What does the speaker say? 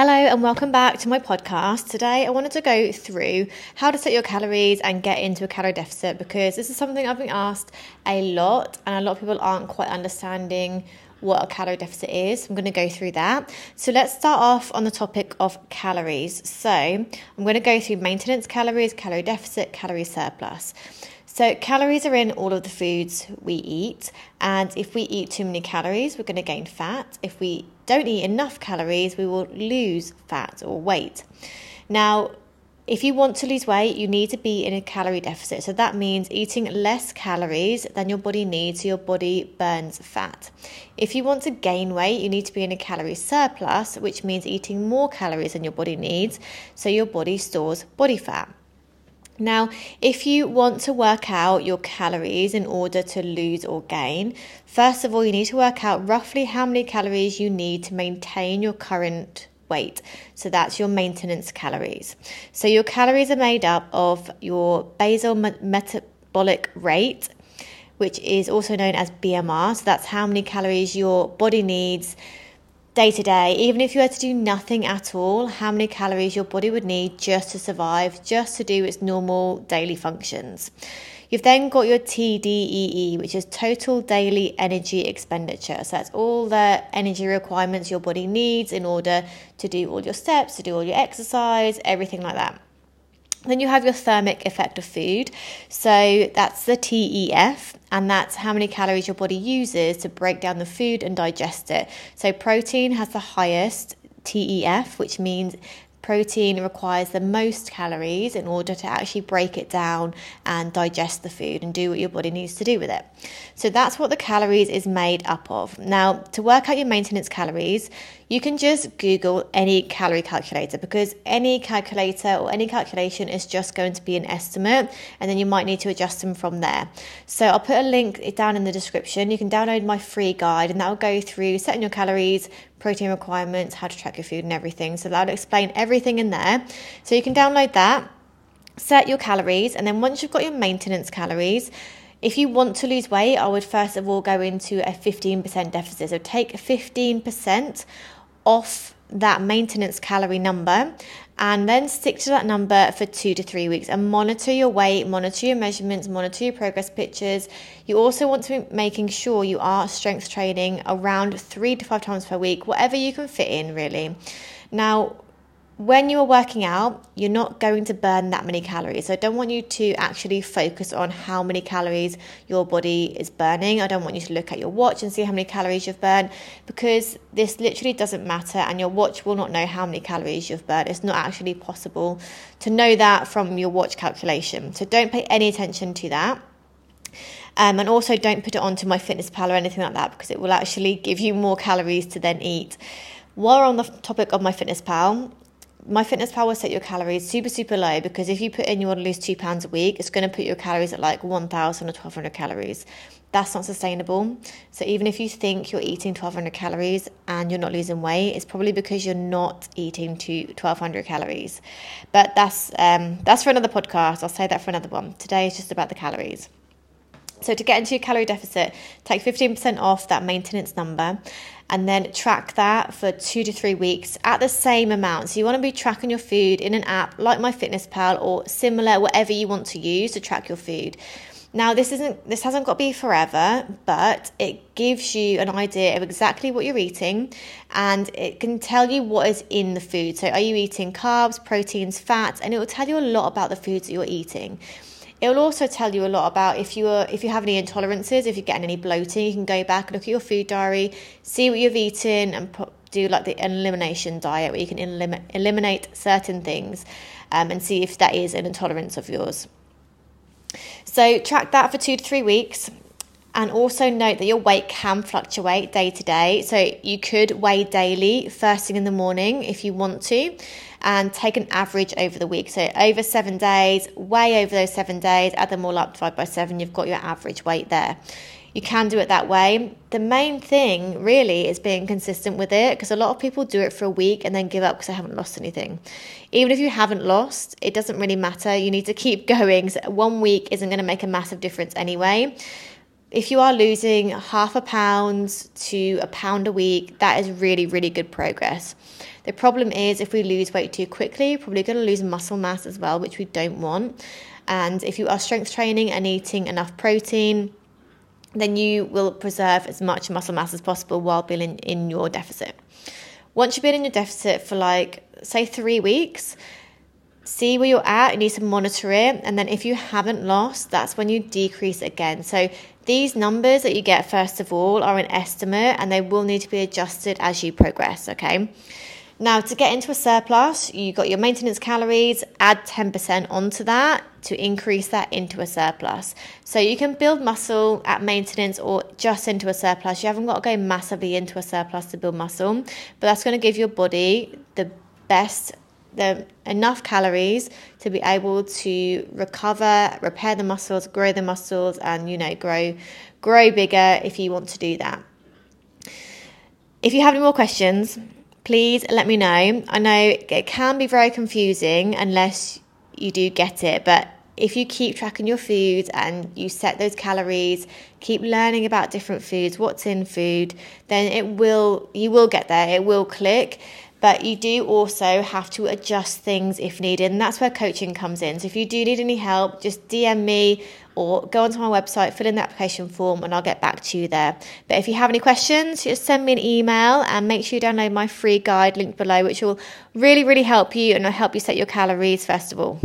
Hello, and welcome back to my podcast. Today, I wanted to go through how to set your calories and get into a calorie deficit because this is something I've been asked a lot, and a lot of people aren't quite understanding what a calorie deficit is. I'm going to go through that. So, let's start off on the topic of calories. So, I'm going to go through maintenance calories, calorie deficit, calorie surplus. So, calories are in all of the foods we eat, and if we eat too many calories, we're going to gain fat. If we don't eat enough calories, we will lose fat or weight. Now, if you want to lose weight, you need to be in a calorie deficit. So that means eating less calories than your body needs so your body burns fat. If you want to gain weight, you need to be in a calorie surplus, which means eating more calories than your body needs so your body stores body fat. Now, if you want to work out your calories in order to lose or gain, first of all, you need to work out roughly how many calories you need to maintain your current weight. So that's your maintenance calories. So your calories are made up of your basal metabolic rate, which is also known as BMR. So that's how many calories your body needs day to day, even if you were to do nothing at all, how many calories your body would need just to survive, just to do its normal daily functions. You've then got your TDEE, which is total daily energy expenditure. So that's all the energy requirements your body needs in order to do all your steps, to do all your exercise, everything like that. Then you have your thermic effect of food. So that's the TEF, and that's how many calories your body uses to break down the food and digest it. So protein has the highest TEF, which means protein requires the most calories in order to actually break it down and digest the food and do what your body needs to do with it. So that's what the calories is made up of. Now, to work out your maintenance calories, you can just Google any calorie calculator because any calculator or any calculation is just going to be an estimate and then you might need to adjust them from there. So I'll put a link down in the description. You can download my free guide and that will go through setting your calories, protein requirements, how to track your food and everything. So that'll explain everything in there. So you can download that, set your calories, and then once you've got your maintenance calories, if you want to lose weight, I would first of all go into a 15% deficit. So take 15% off that maintenance calorie number and then stick to that number for two to three weeks and monitor your weight, monitor your measurements, monitor your progress pictures. You also want to be making sure you are strength training around three to five times per week, whatever you can fit in, really. Now, when you're working out, you're not going to burn that many calories. So I don't want you to actually focus on how many calories your body is burning. I don't want you to look at your watch and see how many calories you've burned because this literally doesn't matter and your watch will not know how many calories you've burned. It's not actually possible to know that from your watch calculation. So don't pay any attention to that. Um, and also don't put it onto MyFitnessPal or anything like that because it will actually give you more calories to then eat. While on the topic of MyFitnessPal, MyFitnessPal will set your calories super, super low because if you put in you want to lose two pounds a week, it's going to put your calories at like 1,000 or 1,200 calories. That's not sustainable. So even if you think you're eating 1,200 calories and you're not losing weight, it's probably because you're not eating to 1,200 calories. But that's um, that's for another podcast. I'll say that for another one. Today is just about the calories. So to get into your calorie deficit, take 15% off that maintenance number and then track that for two to three weeks at the same amount. So you want to be tracking your food in an app like MyFitnessPal or similar, whatever you want to use to track your food. Now this isn't this hasn't got to be forever, but it gives you an idea of exactly what you're eating and it can tell you what is in the food. So are you eating carbs, proteins, fats, and it will tell you a lot about the foods that you're eating. It will also tell you a lot about if you are if you have any intolerances, if you're getting any bloating, you can go back, look at your food diary, see what you've eaten, and do like the elimination diet where you can elim- eliminate certain things um, and see if that is an intolerance of yours. So track that for two to three weeks. And also note that your weight can fluctuate day to day. So you could weigh daily, first thing in the morning if you want to, and take an average over the week. So over seven days, weigh over those seven days, add them all up, divide by seven, you've got your average weight there. You can do it that way. The main thing really is being consistent with it because a lot of people do it for a week and then give up because they haven't lost anything. Even if you haven't lost, it doesn't really matter. You need to keep going. So one week isn't going to make a massive difference anyway if you are losing half a pound to a pound a week, that is really, really good progress. The problem is if we lose weight too quickly, we're probably going to lose muscle mass as well, which we don't want. And if you are strength training and eating enough protein, then you will preserve as much muscle mass as possible while being in, in your deficit. Once you've been in your deficit for like, say, three weeks, see where you're at, you need to monitor it. And then if you haven't lost, that's when you decrease again. So these numbers that you get, first of all, are an estimate and they will need to be adjusted as you progress, okay? Now, to get into a surplus, you got your maintenance calories, add 10% onto that to increase that into a surplus. So you can build muscle at maintenance or just into a surplus. You haven't got to go massively into a surplus to build muscle, but that's going to give your body the best the enough calories to be able to recover, repair the muscles, grow the muscles and you know, grow grow bigger if you want to do that. If you have any more questions, please let me know. I know it can be very confusing unless you do get it, but if you keep tracking your foods and you set those calories, keep learning about different foods, what's in food, then it will you will get there. It will click. But you do also have to adjust things if needed, and that's where coaching comes in. So if you do need any help, just DM me or go onto my website, fill in the application form, and I'll get back to you there. But if you have any questions, just send me an email and make sure you download my free guide linked below, which will really, really help you and help you set your calories first of all.